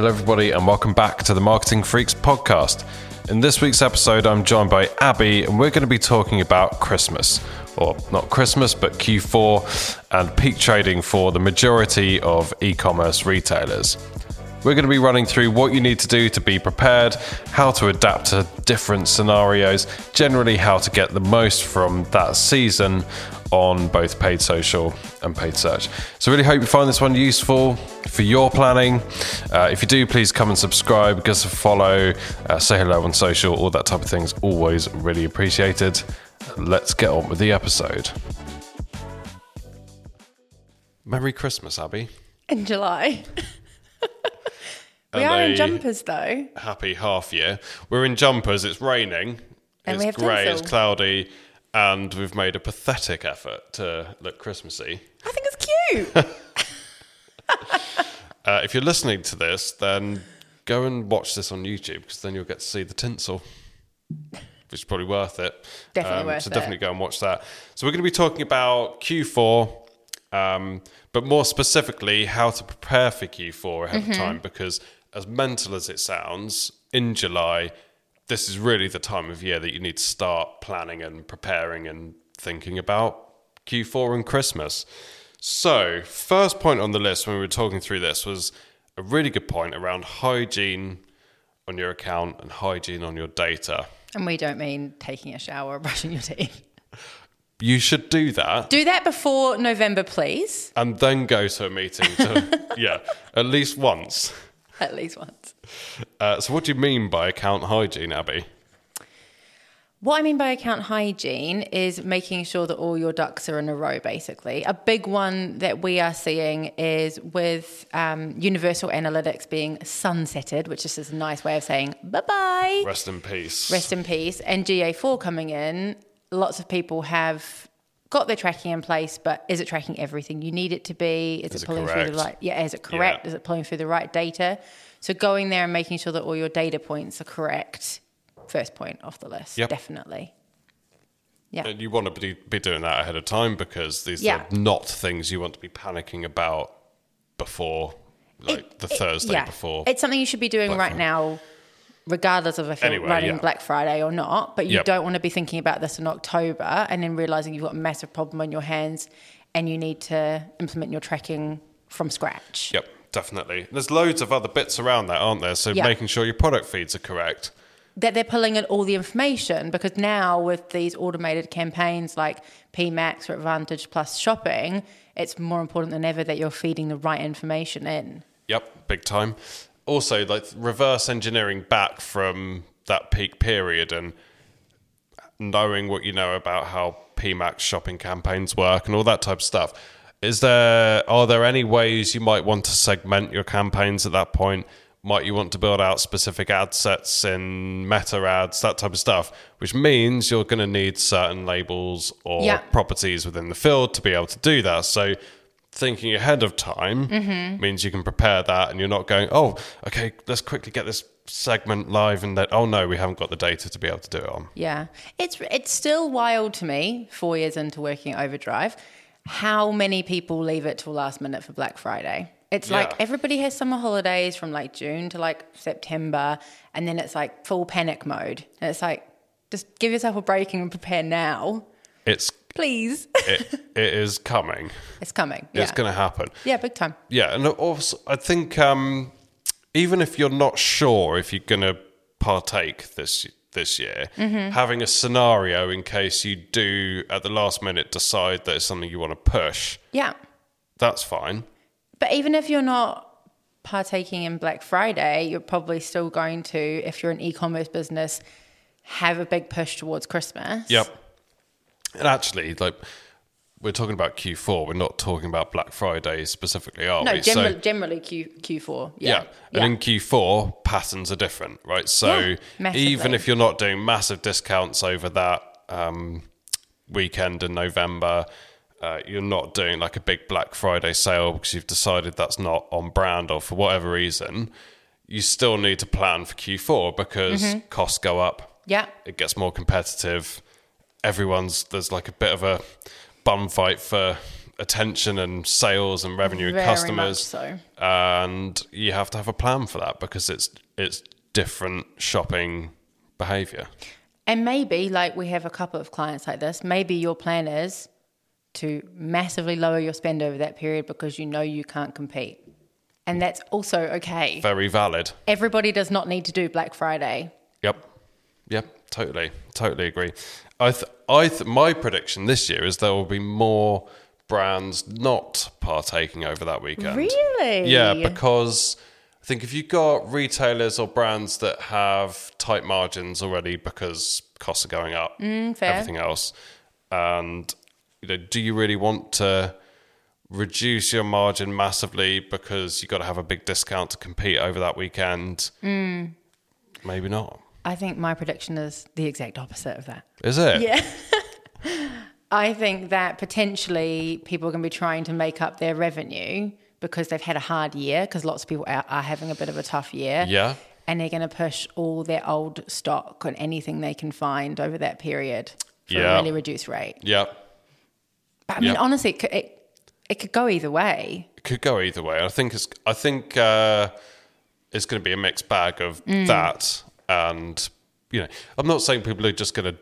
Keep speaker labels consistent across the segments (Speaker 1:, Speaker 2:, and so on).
Speaker 1: Hello, everybody, and welcome back to the Marketing Freaks podcast. In this week's episode, I'm joined by Abby, and we're going to be talking about Christmas. Or not Christmas, but Q4 and peak trading for the majority of e commerce retailers. We're going to be running through what you need to do to be prepared, how to adapt to different scenarios, generally, how to get the most from that season on both paid social and paid search. So, really hope you find this one useful for your planning. Uh, if you do, please come and subscribe, give us a follow, uh, say hello on social, all that type of thing is always really appreciated. Let's get on with the episode. Merry Christmas, Abby.
Speaker 2: in July. we are in jumpers though.
Speaker 1: Happy half year. We're in jumpers, it's raining,
Speaker 2: And
Speaker 1: it's
Speaker 2: we have
Speaker 1: grey, it's cloudy, and we've made a pathetic effort to look Christmassy.
Speaker 2: I think it's cute.
Speaker 1: Uh, if you're listening to this, then go and watch this on YouTube because then you'll get to see the tinsel, which is probably worth it. Um,
Speaker 2: Definitely worth
Speaker 1: so
Speaker 2: it.
Speaker 1: So definitely go and watch that. So we're going to be talking about Q4, um, but more specifically, how to prepare for Q4 ahead
Speaker 2: Mm-hmm.
Speaker 1: of time. Because as mental as it sounds, in July, this is really the time of year that you need to start planning and preparing and thinking about Q4 and Christmas. So, first point on the list when we were talking through this was a really good point around hygiene on your account and hygiene on your data.
Speaker 2: and we don't mean taking a shower or brushing your teeth.
Speaker 1: You should do that
Speaker 2: Do that before November, please.
Speaker 1: and then go to a meeting to, yeah, at least once.
Speaker 2: At least once.
Speaker 1: Uh, so, what do you mean by account hygiene, Abby?
Speaker 2: What I mean by account hygiene is making sure that all your ducks are in a row, basically. A big one that we are seeing is with um, Universal Analytics being sunsetted, which is just a nice way of saying bye bye.
Speaker 1: Rest in peace.
Speaker 2: rest in peace. And GA4 coming in, lots of people have got their tracking in place, but is it tracking everything you need it to be? Is,
Speaker 1: Is
Speaker 2: it
Speaker 1: it
Speaker 2: pulling through the right? Yeah, is it correct?
Speaker 1: Yeah.
Speaker 2: Is it pulling through the right data? So going there and making sure that all your data points are correct. First point off the list,
Speaker 1: Yep.
Speaker 2: definitely. Yeah.
Speaker 1: And you want to be, be doing that ahead of time because these
Speaker 2: Yeah.
Speaker 1: are not things you want to be panicking about before, like
Speaker 2: It-
Speaker 1: the
Speaker 2: it-
Speaker 1: Thursday
Speaker 2: yeah.
Speaker 1: before.
Speaker 2: It's something you should be doing
Speaker 1: Black
Speaker 2: right
Speaker 1: Friday.
Speaker 2: now, regardless of if you're running
Speaker 1: yeah.
Speaker 2: Black Friday or not. But you
Speaker 1: Yep.
Speaker 2: don't want to be thinking about this in October and then realizing you've got a massive problem on your hands and you need to implement your tracking from scratch.
Speaker 1: Yep, definitely. There's loads of other bits around that, aren't there? So
Speaker 2: Yeah.
Speaker 1: making sure your product feeds are correct.
Speaker 2: That they're pulling in all the information because now with these automated campaigns like PMAX or Advantage Plus shopping, it's more important than ever that you're feeding the right information in.
Speaker 1: Yep, big time. Also, like reverse engineering back from that peak period and knowing what you know about how PMAX shopping campaigns work and all that type of stuff. Is there are there any ways you might want to segment your campaigns at that point? Might you want to build out specific ad sets in meta ads, that type of stuff, which means you're going to need certain labels or
Speaker 2: Yeah.
Speaker 1: properties within the field to be able to do that. So thinking ahead of time
Speaker 2: Mm-hmm.
Speaker 1: means you can prepare that and you're not going, oh, okay, let's quickly get this segment live and then, oh no, we haven't got the data to be able to do it on.
Speaker 2: Yeah, it's it's still wild to me. Four years into working at Overdrive, how many people leave it till last minute for Black Friday? It's like everybody has summer holidays from like June to like September, and then it's like full panic mode. And it's like, just give yourself a break and prepare now,
Speaker 1: It's
Speaker 2: please.
Speaker 1: it, it is coming.
Speaker 2: it's coming. Yeah,
Speaker 1: It's going to happen.
Speaker 2: yeah, big time.
Speaker 1: Yeah, and also I think um, even if you're not sure if you're going to partake this this year,
Speaker 2: Mm-hmm.
Speaker 1: having a scenario in case you do at the last minute decide that it's something you want to push,
Speaker 2: Yeah,
Speaker 1: that's fine.
Speaker 2: But even if you're not partaking in Black Friday, you're probably still going to, if you're an e-commerce business, have a big push towards Christmas.
Speaker 1: Yep. And actually, like we're talking about Q4, we're not talking about Black Friday specifically, are
Speaker 2: No,
Speaker 1: we?
Speaker 2: generally,
Speaker 1: so,
Speaker 2: generally Q Q4.
Speaker 1: yeah.
Speaker 2: Yeah.
Speaker 1: And
Speaker 2: yeah.
Speaker 1: in Q4, patterns are different, right? So
Speaker 2: Yeah,
Speaker 1: even if you're not doing massive discounts over that um, weekend in November, uh, you're not doing like a big Black Friday sale because you've decided that's not on brand or for whatever reason, you still need to plan for Q4 because
Speaker 2: Mm-hmm.
Speaker 1: costs go up
Speaker 2: yeah.
Speaker 1: it gets more competitive. Everyone's there's like a bit of a bum fight for attention and sales and revenue and
Speaker 2: Very much
Speaker 1: customers.
Speaker 2: so.
Speaker 1: And you have to have a plan for that because it's it's different shopping behavior.
Speaker 2: And maybe, like we have a couple of clients like this, maybe your plan is to massively lower your spend over that period because you know you can't compete. And that's also okay.
Speaker 1: Very valid.
Speaker 2: Everybody does not need to do Black Friday.
Speaker 1: Yep. Yep. Totally. Totally agree. I th- I th- my prediction this year is there will be more brands not partaking over that weekend.
Speaker 2: Really?
Speaker 1: Yeah, because I think if you've got retailers or brands that have tight margins already because costs are going up,
Speaker 2: Mm, fair.
Speaker 1: everything else, and you know, do you really want to reduce your margin massively because you've got to have a big discount to compete over that weekend?
Speaker 2: Mm.
Speaker 1: Maybe not.
Speaker 2: I think my prediction is the exact opposite of that.
Speaker 1: Is it?
Speaker 2: Yeah. I think that potentially people are going to be trying to make up their revenue because they've had a hard year, because lots of people are, are having a bit of a tough year.
Speaker 1: Yeah.
Speaker 2: And they're going to push all their old stock on anything they can find over that period for
Speaker 1: Yeah.
Speaker 2: a really reduced rate.
Speaker 1: Yep.
Speaker 2: But I mean,
Speaker 1: Yeah.
Speaker 2: honestly, it could, it, it could go either way.
Speaker 1: It could go either way. I think it's. I think uh, it's going to be a mixed bag of
Speaker 2: Mm.
Speaker 1: that, and you know, I'm not saying people are just going to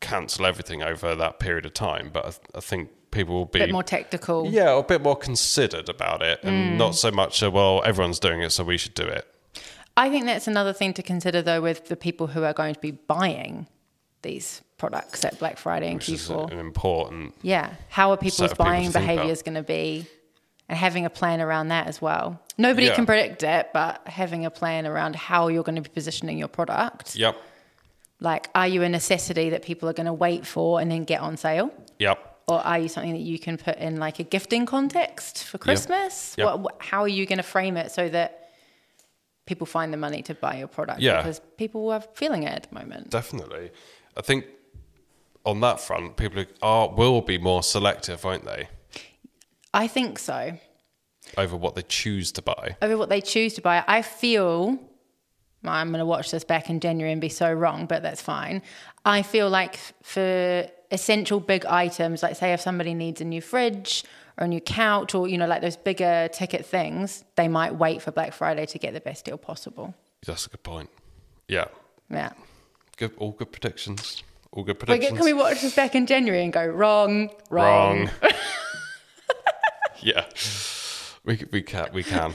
Speaker 1: cancel everything over that period of time, but I, I think people will be
Speaker 2: A bit more tactical.
Speaker 1: yeah, a bit more considered about it, and
Speaker 2: Mm.
Speaker 1: not so much. A, well, everyone's doing it, so we should do it.
Speaker 2: I think that's another thing to consider, though, with the people who are going to be buying these products at Black Friday and
Speaker 1: Which is
Speaker 2: Q4.
Speaker 1: an important.
Speaker 2: Yeah. How are people's
Speaker 1: people
Speaker 2: buying
Speaker 1: about.
Speaker 2: behaviors going to be? And having a plan around that as well. Nobody
Speaker 1: Yeah.
Speaker 2: can predict it, but having a plan around how you're going to be positioning your product.
Speaker 1: Yep.
Speaker 2: Like, are you a necessity that people are going to wait for and then get on sale?
Speaker 1: Yep.
Speaker 2: Or are you something that you can put in like a gifting context for Christmas?
Speaker 1: Yep.
Speaker 2: What, what, how are you going to frame it so that people find the money to buy your product?
Speaker 1: Yeah.
Speaker 2: Because people are feeling it at the moment.
Speaker 1: Definitely. I think on that front, people are will be more selective, won't they,
Speaker 2: I think so.
Speaker 1: over what they choose to buy.
Speaker 2: over what they choose to buy. I feel I'm going to watch this back in January and be so wrong, but that's fine. I feel like for essential big items, like say if somebody needs a new fridge or a new couch or you know like those bigger ticket things, they might wait for Black Friday to get the best deal possible.
Speaker 1: That's a good point. Yeah.
Speaker 2: Yeah.
Speaker 1: Good, all good predictions. All good predictions.
Speaker 2: can we watch this back in January and go wrong, wrong?
Speaker 1: Wrong. yeah, we we can we can.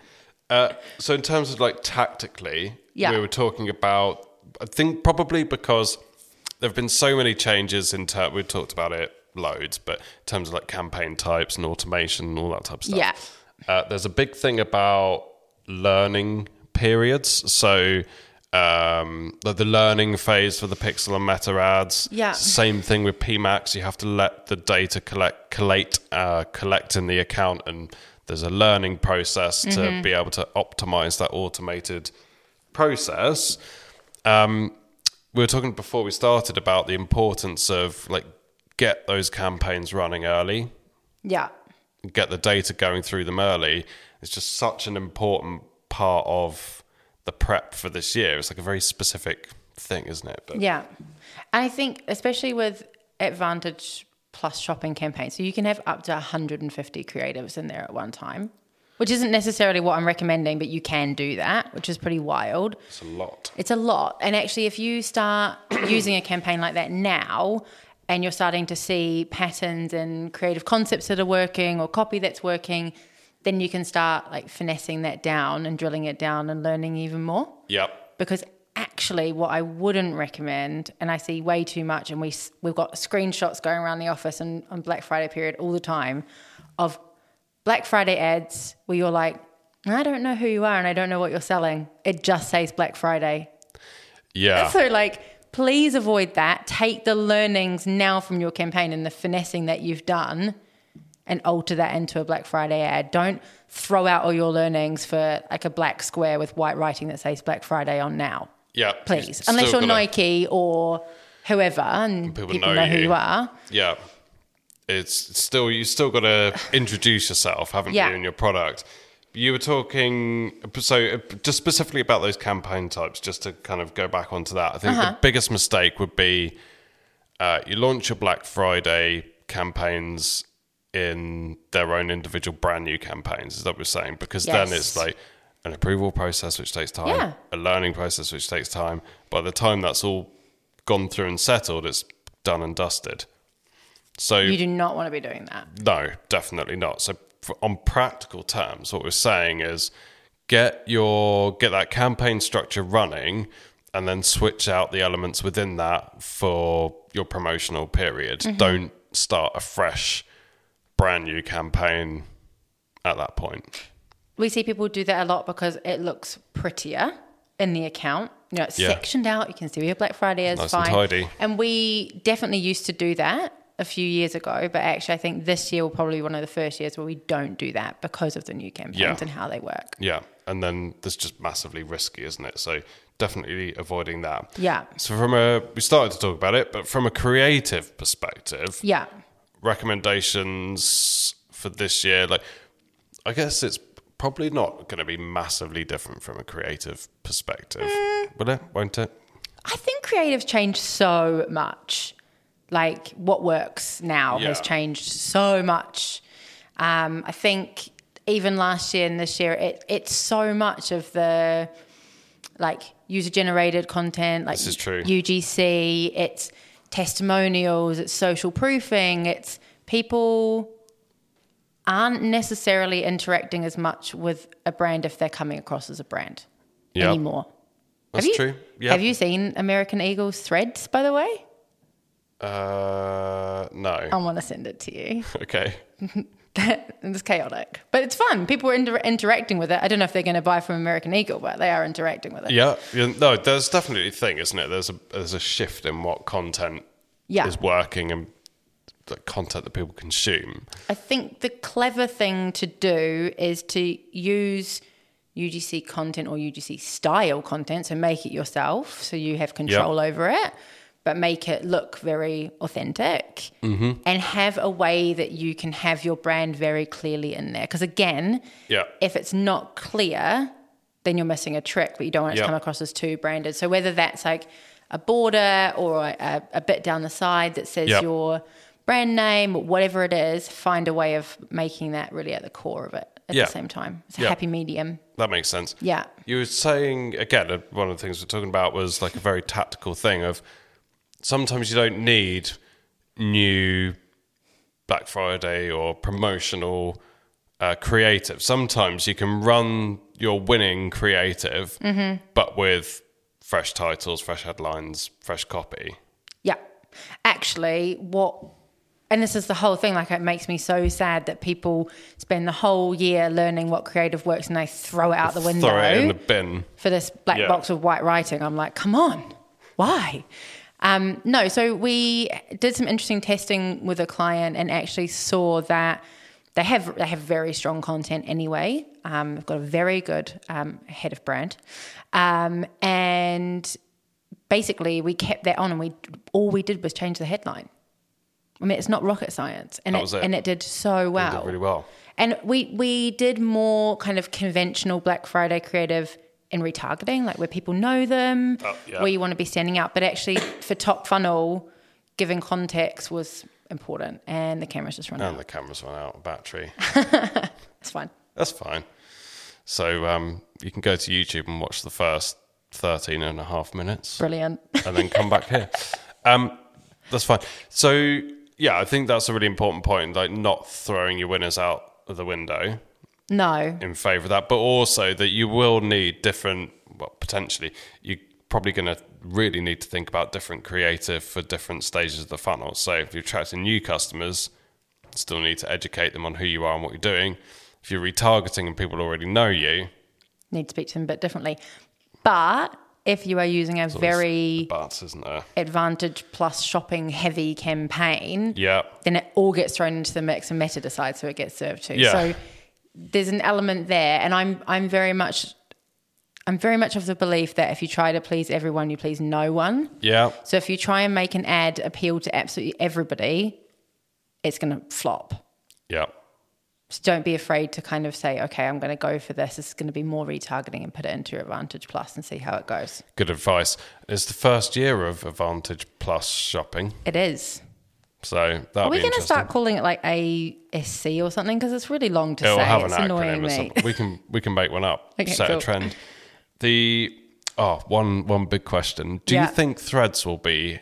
Speaker 1: uh, so in terms of like tactically,
Speaker 2: Yeah.
Speaker 1: we were talking about. I think probably because there have been so many changes in ter- We've talked about it loads, but in terms of like campaign types and automation and all that type of stuff.
Speaker 2: Yeah.
Speaker 1: Uh, there's a big thing about learning periods. So um, the, the learning phase for the pixel and meta ads.
Speaker 2: Yeah.
Speaker 1: Same thing with PMAX. You have to let the data collect, collate, uh, collect in the account, and there's a learning process to be able to optimize that automated process. Um, we were talking before we started about the importance of like get those campaigns running early
Speaker 2: Yeah.
Speaker 1: get the data going through them early it's just such an important part of the prep for this year it's like a very specific thing isn't it but
Speaker 2: Yeah. And I think, especially with Advantage Plus shopping campaigns, so you can have up to 150 creatives in there at one time, which isn't necessarily what I'm recommending, but you can do that, which is pretty wild.
Speaker 1: it's a lot
Speaker 2: It's a lot. And actually, if you start using a campaign like that now, and you're starting to see patterns and creative concepts that are working or copy that's working, then you can start like finessing that down and drilling it down and learning even more.
Speaker 1: Yep.
Speaker 2: Because actually what I wouldn't recommend and I see way too much and we we've got screenshots going around the office and on Black Friday period all the time of Black Friday ads where you're like I don't know who you are and I don't know what you're selling. It just says Black Friday.
Speaker 1: Yeah.
Speaker 2: So like please avoid that. Take the learnings now from your campaign and the finessing that you've done and alter that into a Black Friday ad. Don't throw out all your learnings for like a black square with white writing that says Black Friday on now
Speaker 1: yeah
Speaker 2: please.
Speaker 1: You've
Speaker 2: Unless you're
Speaker 1: gotta-
Speaker 2: Nike or whoever, and
Speaker 1: People
Speaker 2: people,
Speaker 1: know
Speaker 2: know, who
Speaker 1: you.
Speaker 2: are.
Speaker 1: yeah it's still you still got to introduce yourself haven't
Speaker 2: Yeah.
Speaker 1: you in your product you were talking so uh, just specifically about those campaign types just to kind of go back onto that i think
Speaker 2: Uh-huh.
Speaker 1: the biggest mistake would be uh, you launch your black friday campaigns in their own individual brand new campaigns. Is that what we're saying? Because then it's like an approval process which takes time,
Speaker 2: Yeah.
Speaker 1: a learning process which takes time. By the time that's all gone through and settled, it's done and dusted. So
Speaker 2: You do not want to be doing that.
Speaker 1: no, definitely not. So, on practical terms, what we're saying is get your get that campaign structure running, and then switch out the elements within that for your promotional period. Mm-hmm. Don't start afresh fresh, brand new campaign at that point.
Speaker 2: We see people do that a lot because it looks prettier in the account. You know, it's
Speaker 1: Yeah.
Speaker 2: sectioned out. You can see where your Black Friday is
Speaker 1: Nice and
Speaker 2: fine.
Speaker 1: tidy.
Speaker 2: And we definitely used to do that a few years ago, but actually, I think this year will probably be one of the first years where we don't do that because of the new campaigns
Speaker 1: Yeah.
Speaker 2: and how they work.
Speaker 1: Yeah, and then that's just massively risky, isn't it? So definitely avoiding that.
Speaker 2: Yeah.
Speaker 1: So from a we started to talk about it, but from a creative perspective,
Speaker 2: Yeah.
Speaker 1: Recommendations for this year like i guess it's probably not going to be massively different from a creative perspective will it won't it
Speaker 2: I think creative's changed so much. Like what works now has changed so much. Um, I think even last year and this year, it, it's so much of the like user generated content, like
Speaker 1: This is true.
Speaker 2: UGC, it's testimonials, it's social proofing, it's people aren't necessarily interacting as much with a brand if they're coming across as a brand
Speaker 1: Yeah.
Speaker 2: anymore.
Speaker 1: that's
Speaker 2: have you,
Speaker 1: true yeah
Speaker 2: Have you seen American Eagles threads, by the way?
Speaker 1: uh no
Speaker 2: I want to send it to you.
Speaker 1: okay
Speaker 2: it's chaotic, but it's fun. People are inter- interacting with it. I don't know if they're going to buy from American Eagle, but they are interacting with it.
Speaker 1: yeah, yeah no there's definitely a thing isn't it there's a there's a shift in what content
Speaker 2: Yeah.
Speaker 1: is working and the content that people consume
Speaker 2: I think the clever thing to do is to use UGC content or UGC style content, so make it yourself, so you have control over it, but make it look very authentic
Speaker 1: Mm-hmm.
Speaker 2: and have a way that you can have your brand very clearly in there. Because again,
Speaker 1: yeah
Speaker 2: if it's not clear, then you're missing a trick, but you don't want it
Speaker 1: Yeah.
Speaker 2: to come across as too branded. So whether that's like a border or a, a bit down the side that says
Speaker 1: Yep.
Speaker 2: your brand name, whatever it is, find a way of making that really at the core of it at
Speaker 1: Yeah.
Speaker 2: the same time. It's a
Speaker 1: Yeah.
Speaker 2: happy medium.
Speaker 1: That makes sense.
Speaker 2: Yeah.
Speaker 1: You were saying again, uh, one of the things we're talking about was like a very tactical thing of sometimes you don't need new Black Friday or promotional uh, creative. Sometimes you can run your winning creative, but with fresh titles, fresh headlines, fresh copy.
Speaker 2: Yeah. Actually, what and this is the whole thing like it makes me so sad that people spend the whole year learning what creative works and they throw it out the window.
Speaker 1: Throw it in the bin.
Speaker 2: for this black
Speaker 1: Yeah.
Speaker 2: box of white writing. I'm like, come on, why? Um, no, so we did some interesting testing with a client and actually saw that they have they have very strong content anyway. Um, they've got a very good um, head of brand, um, and basically we kept that on, and we all we did was change the headline. I mean, it's not rocket science, and it,
Speaker 1: it.
Speaker 2: and it did so well.
Speaker 1: Did really well.
Speaker 2: And we we did more kind of conventional Black Friday creative in retargeting, like where people know them,
Speaker 1: Oh, yeah.
Speaker 2: where you want to be standing out. But actually, for top funnel, giving context was important, and the cameras just run
Speaker 1: And
Speaker 2: out.
Speaker 1: the cameras run out of battery.
Speaker 2: That's fine.
Speaker 1: That's fine. So um, you can go to YouTube and watch the first 13 and a half minutes
Speaker 2: Brilliant.
Speaker 1: and then come back here. Um, that's fine. So, yeah, I think that's a really important point, like not throwing your winners out of the window
Speaker 2: no,
Speaker 1: in favour of that, but also that you will need different, well, potentially, you're probably going to really need to think about different creative for different stages of the funnel. So if you're attracting new customers, still need to educate them on who you are and what you're doing. If you're retargeting and people already know you,
Speaker 2: need to speak to them a bit differently. But if you are using a very
Speaker 1: but isn't there?
Speaker 2: advantage plus shopping heavy campaign,
Speaker 1: Yeah.
Speaker 2: then it all gets thrown into the mix and Meta decides who it gets served to.
Speaker 1: Yeah.
Speaker 2: So there's an element there, and I'm I'm very much I'm very much of the belief that if you try to please everyone, you please no one.
Speaker 1: Yeah.
Speaker 2: So if you try and make an ad appeal to absolutely everybody, it's going to flop.
Speaker 1: Yeah.
Speaker 2: So don't be afraid to kind of say, okay, I'm going to go for this. This is going to be more retargeting and put it into Advantage Plus and see how it goes.
Speaker 1: Good advice. It's the first year of Advantage Plus shopping.
Speaker 2: It is.
Speaker 1: So
Speaker 2: Are we going to start calling it like ASC or something? Because it's really long to
Speaker 1: It'll
Speaker 2: say.
Speaker 1: have
Speaker 2: it's
Speaker 1: an
Speaker 2: annoying me.
Speaker 1: We can we can make one up.
Speaker 2: Okay,
Speaker 1: set
Speaker 2: cool.
Speaker 1: a trend. The oh one one big question. Do
Speaker 2: Yeah.
Speaker 1: you think Threads will be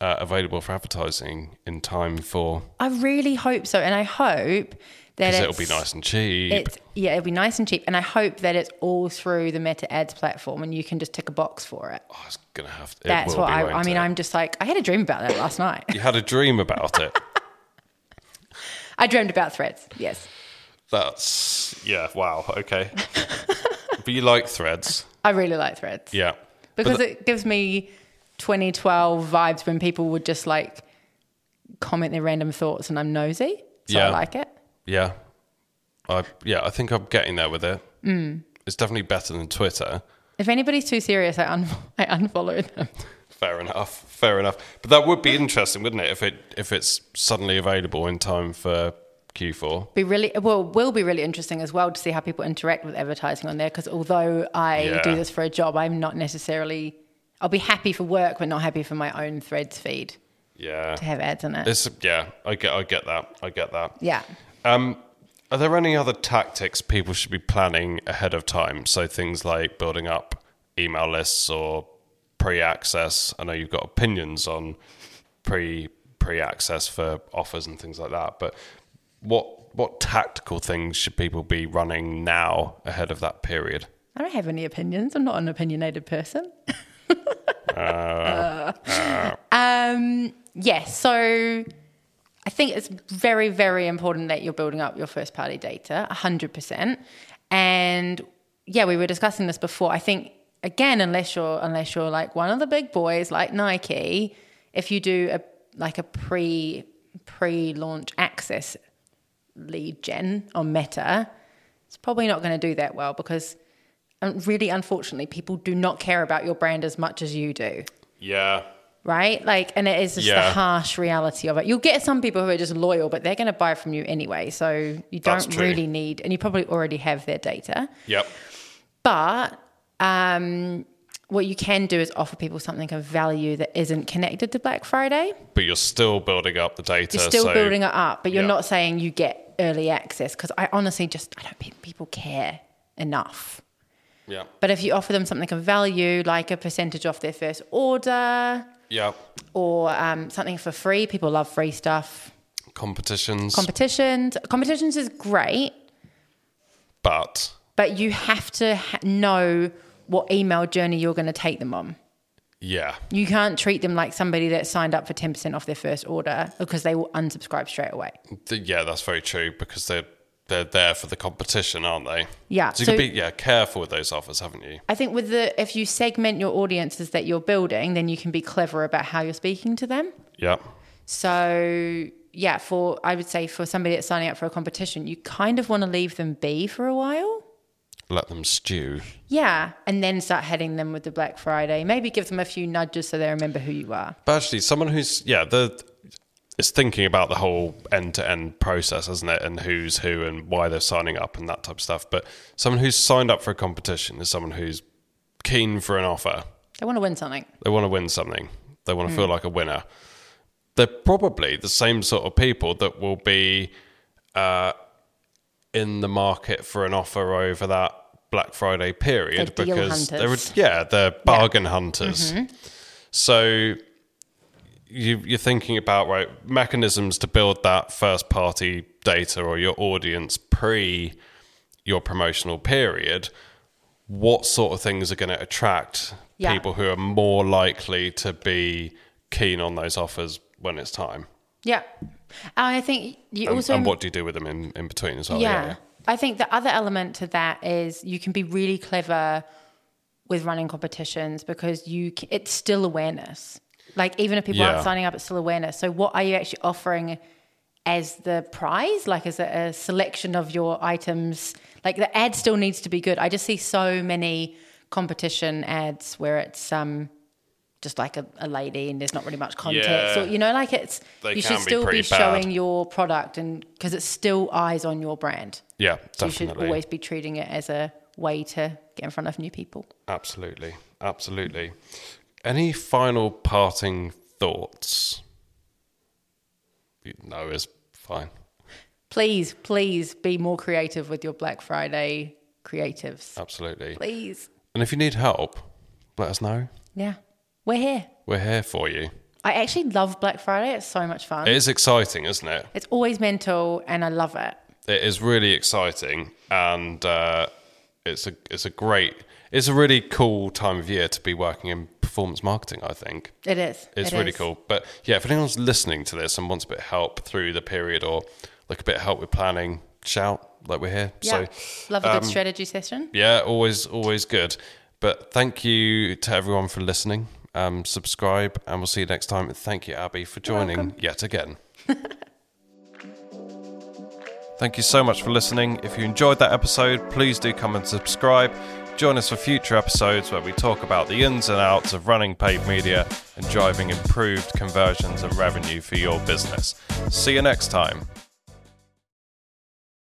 Speaker 1: uh, available for advertising in time for?
Speaker 2: I really hope so, and I hope that
Speaker 1: Because it'll be nice and cheap.
Speaker 2: It's yeah, it'll be nice and cheap, and I hope that it's all through the Meta Ads platform, and you can just tick a box for it.
Speaker 1: oh, it's gonna have. It
Speaker 2: That's what I. I mean,
Speaker 1: it?
Speaker 2: I'm just like I had a dream about that last night.
Speaker 1: You had a dream about it.
Speaker 2: I dreamed about threads. Yes,
Speaker 1: That's yeah. Wow. Okay. but you like Threads,
Speaker 2: I really like threads
Speaker 1: yeah?
Speaker 2: Because
Speaker 1: th-
Speaker 2: it gives me 2012 vibes when people would just like comment their random thoughts, and I'm nosy, so
Speaker 1: Yeah.
Speaker 2: I like it.
Speaker 1: Yeah, I yeah. I think I'm getting there with it.
Speaker 2: Mm.
Speaker 1: It's definitely better than Twitter.
Speaker 2: If anybody's too serious, I, un- I unfollow them.
Speaker 1: Fair enough. Fair enough. But that would be interesting, wouldn't it? If it if it's suddenly available in time for Q4.
Speaker 2: Be really well. Will be really interesting as well to see how people interact with advertising on there. Because although I
Speaker 1: Yeah.
Speaker 2: do this for a job, I'm not necessarily. I'll be happy for work, but not happy for my own Threads feed
Speaker 1: Yeah.
Speaker 2: to have ads in it.
Speaker 1: It's yeah. I get. I get that. I get that.
Speaker 2: yeah.
Speaker 1: Um, are there any other tactics people should be planning ahead of time? So things like building up email lists or pre-access. I know you've got opinions on pre pre-access for offers and things like that, but what what tactical things should people be running now ahead of that period?
Speaker 2: I don't have any opinions. I'm not an opinionated person. um, yes. So I think it's very, very important that you're building up your first party data, 100%. And yeah, we were discussing this before. I think, again, unless you're, unless you're like one of the big boys like Nike, if you do a, like a pre, pre-launch access lead gen on Meta, it's probably not going to do that well because um, really, unfortunately, people do not care about your brand as much as you do,
Speaker 1: Yeah.
Speaker 2: Right? Like, and it is just the harsh reality of it. You'll get some people who are just loyal, but they're going to buy from you anyway. So you don't really need, and you probably already have their data.
Speaker 1: Yep.
Speaker 2: But um, what you can do is offer people something of value that isn't connected to Black Friday.
Speaker 1: But you're still building up the data.
Speaker 2: You're still
Speaker 1: so
Speaker 2: building it up, but you're
Speaker 1: Yeah.
Speaker 2: not saying you get early access because I honestly just I don't think people care enough.
Speaker 1: Yeah.
Speaker 2: But if you offer them something of value, like a percentage off their first order
Speaker 1: Yeah.
Speaker 2: or um, something for free, people love free stuff.
Speaker 1: Competitions.
Speaker 2: Competitions, competitions is great,
Speaker 1: but
Speaker 2: but you have to ha- know what email journey you're going to take them on.
Speaker 1: yeah.
Speaker 2: You can't treat them like somebody that signed up for 10% off their first order because they will unsubscribe straight away.
Speaker 1: Th- Yeah, that's very true because they're they're there for the competition, aren't they?
Speaker 2: Yeah,
Speaker 1: So you
Speaker 2: so-
Speaker 1: can be yeah careful with those offers, haven't you?
Speaker 2: I think with the if you segment your audiences that you're building, then you can be clever about how you're speaking to them.
Speaker 1: Yeah.
Speaker 2: So yeah, for I would say for somebody that's signing up for a competition, you kind of want to leave them be for a while.
Speaker 1: Let them stew.
Speaker 2: Yeah, and then start heading them with the Black Friday. Maybe give them a few nudges so they remember who you are.
Speaker 1: But actually, someone who's yeah the is thinking about the whole end to end process, isn't it? And who's who and why they're signing up and that type of stuff. But someone who's signed up for a competition is someone who's keen for an offer.
Speaker 2: They want to win something.
Speaker 1: They want to win something. They want to feel like a winner. They're probably the same sort of people that will be uh, in the market for an offer over that Black Friday period
Speaker 2: They're
Speaker 1: because they're yeah they're bargain hunters. So you, you're thinking about right mechanisms to build that first party data or your audience pre your promotional period. What sort of things are going to attract
Speaker 2: Yeah.
Speaker 1: people who are more likely to be keen on those offers when it's time?
Speaker 2: Yeah, and I think you
Speaker 1: And,
Speaker 2: also
Speaker 1: and what do you do with them in, in between as well?
Speaker 2: yeah. I think the other element to that is you can be really clever with running competitions because you it's still awareness. Like even if people
Speaker 1: Yeah.
Speaker 2: aren't signing up, it's still awareness. So what are you actually offering as the prize? Like as a, a selection of your items? Like the ad still needs to be good. I just see so many competition ads where it's um just like a, a lady and there's not really much context
Speaker 1: Yeah.
Speaker 2: or you know like it's
Speaker 1: They
Speaker 2: you should still be, showing your product and because it's still eyes on your brand
Speaker 1: Yeah,
Speaker 2: so you should always be treating it as a way to get in front of new people
Speaker 1: Absolutely. Absolutely. Any final parting thoughts? no is fine.
Speaker 2: Please, please be more creative with your Black Friday creatives.
Speaker 1: Absolutely.
Speaker 2: Please.
Speaker 1: And if you need help, let us know.
Speaker 2: Yeah. We're here.
Speaker 1: We're here for you.
Speaker 2: I actually love Black Friday. It's so much fun.
Speaker 1: It is exciting, isn't it?
Speaker 2: It's always mental and I love it.
Speaker 1: It is really exciting, and uh, it's a it's a great it's a really cool time of year to be working in performance marketing. I think
Speaker 2: It is.
Speaker 1: it's
Speaker 2: It
Speaker 1: really
Speaker 2: is.
Speaker 1: cool. But yeah, if anyone's listening to this and wants a bit of help through the period, or like a bit of help with planning, shout like we're here.
Speaker 2: Yeah.
Speaker 1: So
Speaker 2: love a good
Speaker 1: um,
Speaker 2: strategy session.
Speaker 1: yeah, always always good. But thank you to everyone for listening. Um, subscribe, and we'll see you next time. And Thank you, Abby, for joining yet again. Thank you so much for listening. If you enjoyed that episode, please do come and subscribe. Join us for future episodes where we talk about the ins and outs of running paid media and driving improved conversions and revenue for your business. See you next time.